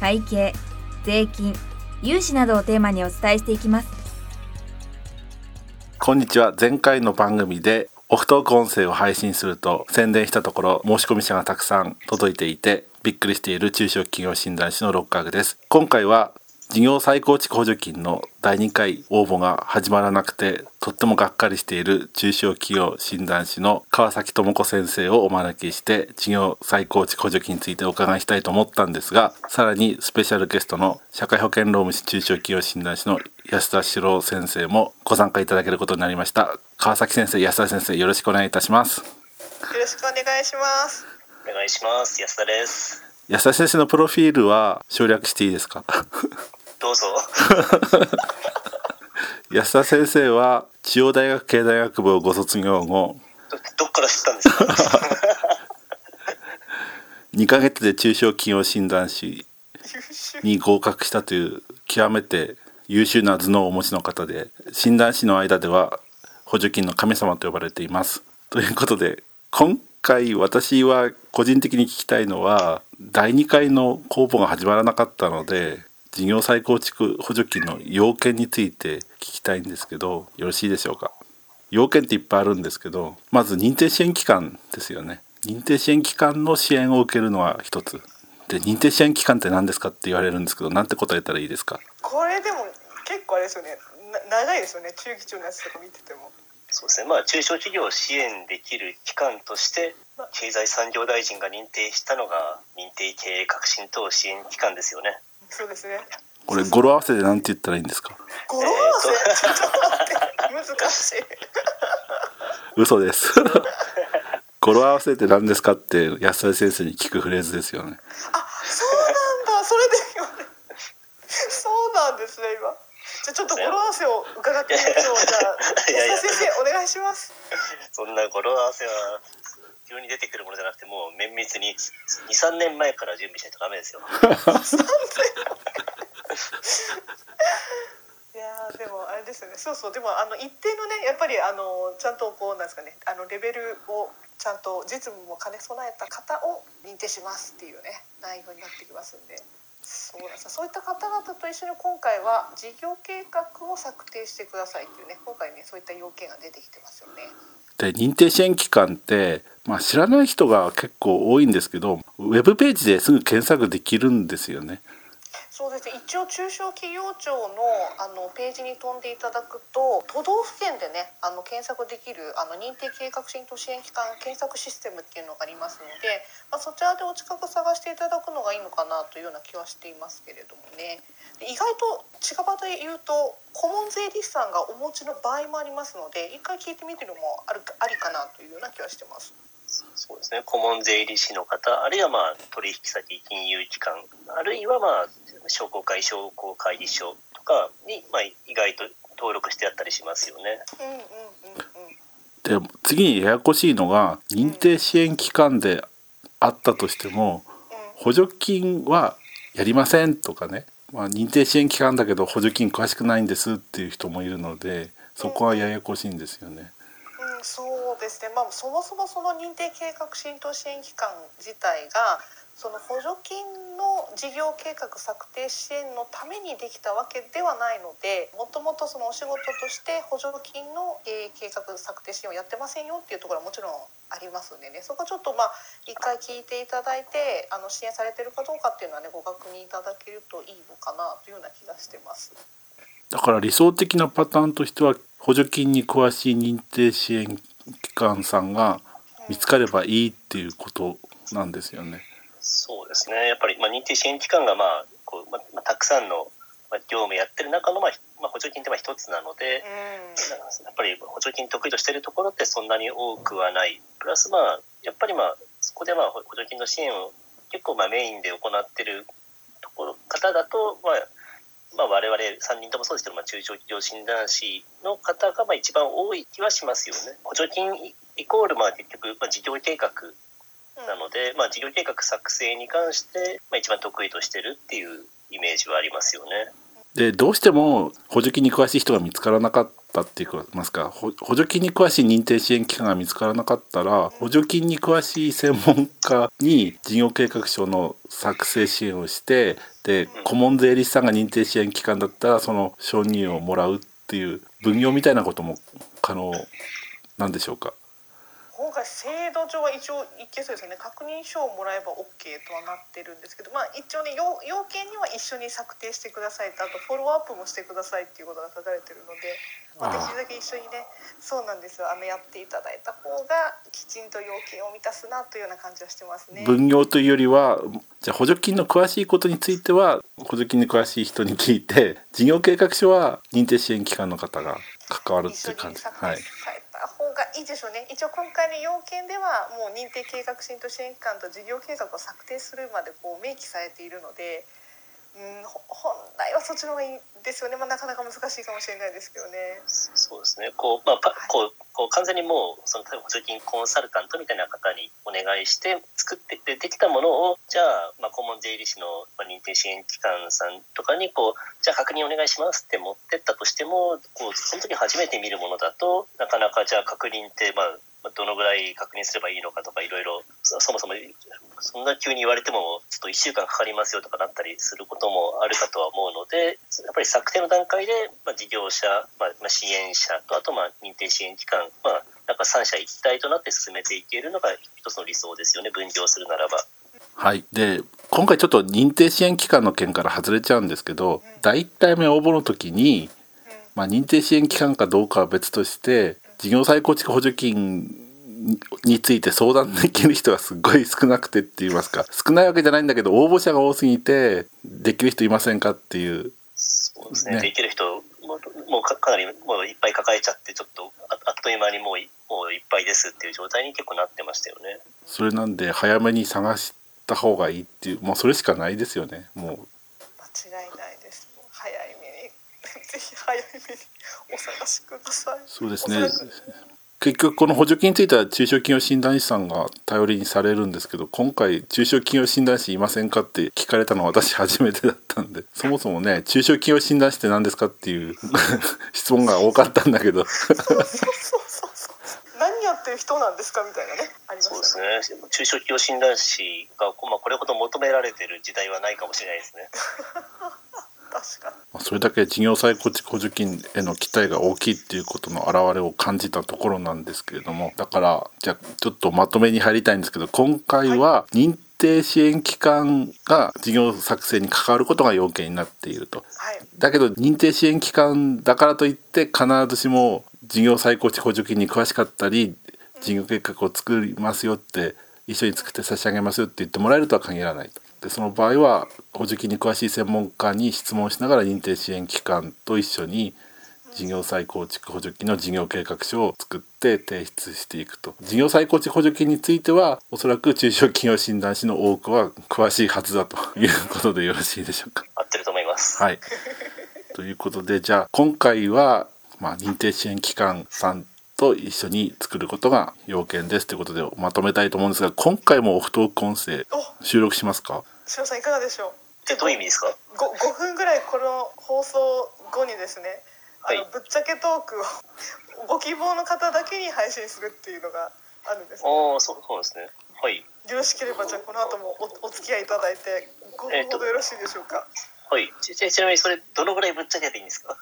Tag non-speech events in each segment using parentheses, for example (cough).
会計税金融資などをテーマにお伝えしていきます。こんにちは。前回の番組でオフトーク音声を配信すると宣伝したところ申し込み者がたくさん届いていてびっくりしている中小企業診断士の六角です。今回は事業再構築補助金の第2回応募が始まらなくてとってもがっかりしている中小企業診断士の川崎智子先生をお招きして事業再構築補助金についてお伺いしたいと思ったんですがさらにスペシャルゲストの社会保険労務士中小企業診断士の安田史郎先生もご参加いただけることになりました川崎先生安田先生よろしくお願いいたします。よろしくお願いしますお願いします安田です。安田先生のプロフィールは省略していいですか？どうぞ。(laughs) 安田先生は中央大学経済学部をご卒業後どっから知ったんですか？2ヶ月で中小企業診断士に合格したという極めて優秀な頭脳をお持ちの方で診断士の間では補助金の神様と呼ばれています。ということで今回私は個人的に聞きたいのは第2回の公募が始まらなかったので事業再構築補助金の要件について聞きたいんですけどよろしいでしょうか？要件っていっぱいあるんですけどまず認定支援機関ですよね。認定支援機関の支援を受けるのは一つ。で認定支援機関って何ですかって言われるんですけどなんて答えたらいいですか？これでも結構あれですよね。長いですよね。中期中のやつとか見てても。そうですね。まあ中小企業を支援できる機関として経済産業大臣が認定したのが認定経営革新等支援機関ですよねそうですね。これ語呂合わせでなんて言ったらいいんですか？語呂合わせ、ちょっと待って難しい。嘘です。語呂合わせって何ですかって安田先生に聞くフレーズですよね。あ、そうなんだ。それでそうなんですね今。じゃちょっと語呂合わせを伺ってみましょう。じゃあ安田先生お願いします。(laughs) そんな語呂合わせは急に出てくるものじゃなくてもう綿密に23年前から準備しないとダメですよ。(laughs) いやでもあれですよね。そうそう。でもあの一定のねやっぱりあのちゃんとこうなんですかね。あのレベルをちゃんと実務も兼ね備えた方を認定しますっていうね内容になってきますんで。そうですそういった方々と一緒に今回は事業計画を策定してくださいっていうね今回ねそういった要件が出てきてますよね。で認定支援機関って、まあ、知らない人が結構多いんですけどウェブページですぐ検索できるんですよね。そうですね。一応中小企業庁のあのページに飛んでいただくと都道府県でねあの検索できるあの認定計画進と支援機関検索システムっていうのがありますので、まあ、そちらでお近く探していただくのがいいのかなというような気はしていますけれどもね。意外と近場で言うと顧問税理士さんがお持ちの場合もありますので一回聞いてみてるのもあるありかなというような気はしてます。そうですね。顧問税理士の方あるいはまあ取引先金融機関あるいはまあ商工会商工会議所とかに、まあ、意外と登録してあったりしますよね。うんうんうんうん、で次にややこしいのが認定支援機関であったとしても、補助金はやりませんとかね、まあ、認定支援機関だけど補助金詳しくないんですっていう人もいるのでそこはややこしいんですよね。うん、そうですね、まあ、そもそもその認定計画浸透支援機関自体がその補助金の事業計画策定支援のためにできたわけではないのでもともとそのお仕事として補助金の計画策定支援をやってませんよっていうところはもちろんありますんでねそこちょっとまあ一回聞いていただいてあの支援されてるかどうかっていうのはねご確認いただけるといいのかなというような気がしてます。だから理想的なパターンとしては補助金に詳しい認定支援機関さんが見つかればいいっていうことなんですよね。そうですね。やっぱり、まあ、認定支援機関が、まあこうまあ、たくさんの業務やってる中の、まあまあ、補助金ってまあ一つなので、やっぱり補助金得意としてるところってそんなに多くはない。プラスまあやっぱりまあそこでまあ補助金の支援を結構まあメインで行ってるところ方だと、まあ、まあ、我々3人ともそうですけど、まあ、中小企業診断士の方がまあ一番多い気はしますよね。補助金イコールまあ結局、まあ、事業計画なので、まあ、事業計画作成に関して、まあ、一番得意としてるっていうイメージはありますよね。でどうしても補助金に詳しい人が見つからなかったっていいますか。補助金に詳しい認定支援機関が見つからなかったら補助金に詳しい専門家に事業計画書の作成支援をしてで顧問税理士さんが認定支援機関だったらその承認をもらうっていう分業みたいなことも可能なんでしょうか？今回制度上は一応いけそうですよね確認書をもらえば OK とはなってるんですけどまあ一応ね要要件には一緒に策定してくださいとあとフォローアップもしてくださいっていうことが書かれてるので、まあ、できるだけ一緒にねそうなんですよあのやっていただいた方がきちんと要件を満たすなというような感じはしてますね。分業というよりはじゃあ補助金の詳しいことについては補助金に詳しい人に聞いて事業計画書は認定支援機関の方が関わるっていう感じ。はいいいでしょうね。一応今回の要件ではもう認定計画審と支援機関と事業計画を策定するまでこう明記されているのでうん、本来はそっちの方がいいですよね、まあ、なかなか難しいかもしれないですけどね。そうですね。こう、まあパこうこう完全にもうその補助金コンサルタントみたいな方にお願いして作ってでできたものをじゃあ、まあ、顧問税理士の、まあ、認定支援機関さんとかにこうじゃあ確認お願いしますって持ってったとしてもこうその時初めて見るものだとなかなかじゃあ確認ってまあどのぐらい確認すればいいのかとかいろいろそもそもそんな急に言われてもちょっと1週間かかりますよとかなったりすることもあるかとは思うのでやっぱり策定の段階で、まあ、事業者、まあ、支援者とあとまあ認定支援機関、まあ、なんか3者一体となって進めていけるのが一つの理想ですよね。分業するならば。はい、で今回ちょっと認定支援機関の件から外れちゃうんですけど、第1回目応募の時に、まあ、認定支援機関かどうかは別として事業再構築補助金について相談できる人がすごい少なくてって言いますか少ないわけじゃないんだけど応募者が多すぎてできる人いませんかっていう。そうですね、ね、できる人ももうかなりもういっぱい抱えちゃってちょっとあっという間にもうもういっぱいですっていう状態に結構なってましたよね。それなんで早めに探した方がいいっていうもうそれしかないですよねもう。間違いないです。早めにぜひ早めにお探しください。そうですね。結局この補助金については中小企業診断士さんが頼りにされるんですけど今回中小企業診断士いませんかって聞かれたのは私初めてだったんで (laughs) そもそもね中小企業診断士って何ですかっていう (laughs) 質問が多かったんだけど。そうそうそうそう。何やってる人なんですかみたいなねありますね。そうですね。中小企業診断士が、まあ、これほど求められてる時代はないかもしれないですね (laughs) 確かに。それだけ事業再構築補助金への期待が大きいっていうことの表れを感じたところなんですけれどもだからじゃあちょっとまとめに入りたいんですけど今回は認定支援機関が事業作成に関わることが要件になっていると、はい、だけど認定支援機関だからといって必ずしも事業再構築補助金に詳しかったり事業計画を作りますよって一緒に作って差し上げますよって言ってもらえるとは限らないと。でその場合は補助金に詳しい専門家に質問しながら認定支援機関と一緒に事業再構築補助金の事業計画書を作って提出していくと事業再構築補助金についてはおそらく中小企業診断士の多くは詳しいはずだということでよろしいでしょうか。合ってると思います。はい、ということでじゃあ今回は、まあ、認定支援機関さんと一緒に作ることが要件ですということでまとめたいと思うんですが今回もオフトーク音声収録しますか？しさんいかがでしょう？でどういう意味ですか？5, 5分ぐらいこの放送後にですね、はい、あのぶっちゃけトークを (laughs) ご希望の方だけに配信するっていうのがあるんです、ね、ああそうそうですね。はい。よろしければじゃあこの後もおお付き合いいただいて5分ほどよろしいでしょうか、えー、はい。ちちなみにそれどのぐらいぶっちゃけていいんですか？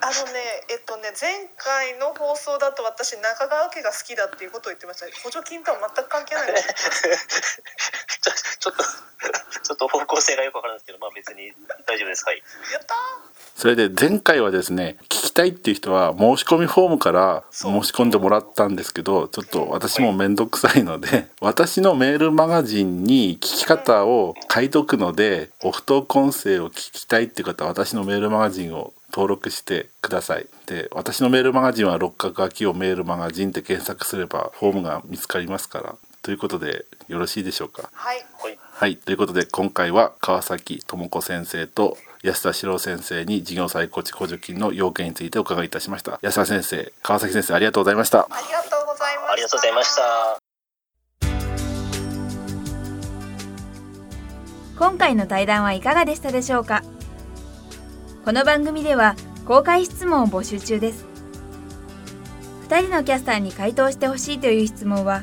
あのねえっとね前回の放送だと私中川家が好きだっていうことを言ってました補助金とは全く関係ない (laughs) ちょちょっとちょっと方向性がよくわからないですけどまあ別に大丈夫です。はい。やったそれで前回はですね聞きたいっていう人は申し込みフォームから申し込んでもらったんですけどちょっと私も面倒くさいので、(laughs) 私のメールマガジンに聞き方を書いとくので、オフトーク音声を聞きたいっていう方は私のメールマガジンを登録してください。で私のメールマガジンは六角秋をメールマガジンって検索すればフォームが見つかりますからということでよろしいでしょうか？はい、はい。はい。ということで今回は川崎智子先生と安田史郎先生に事業再構築補助金の要件についてお伺いいたしました。安田先生川崎先生ありがとうございました。ありがとうございました。ありがとうございました。今回の対談はいかがでしたでしょうか？この番組では公開質問を募集中です。2人のキャスターに回答してほしいという質問は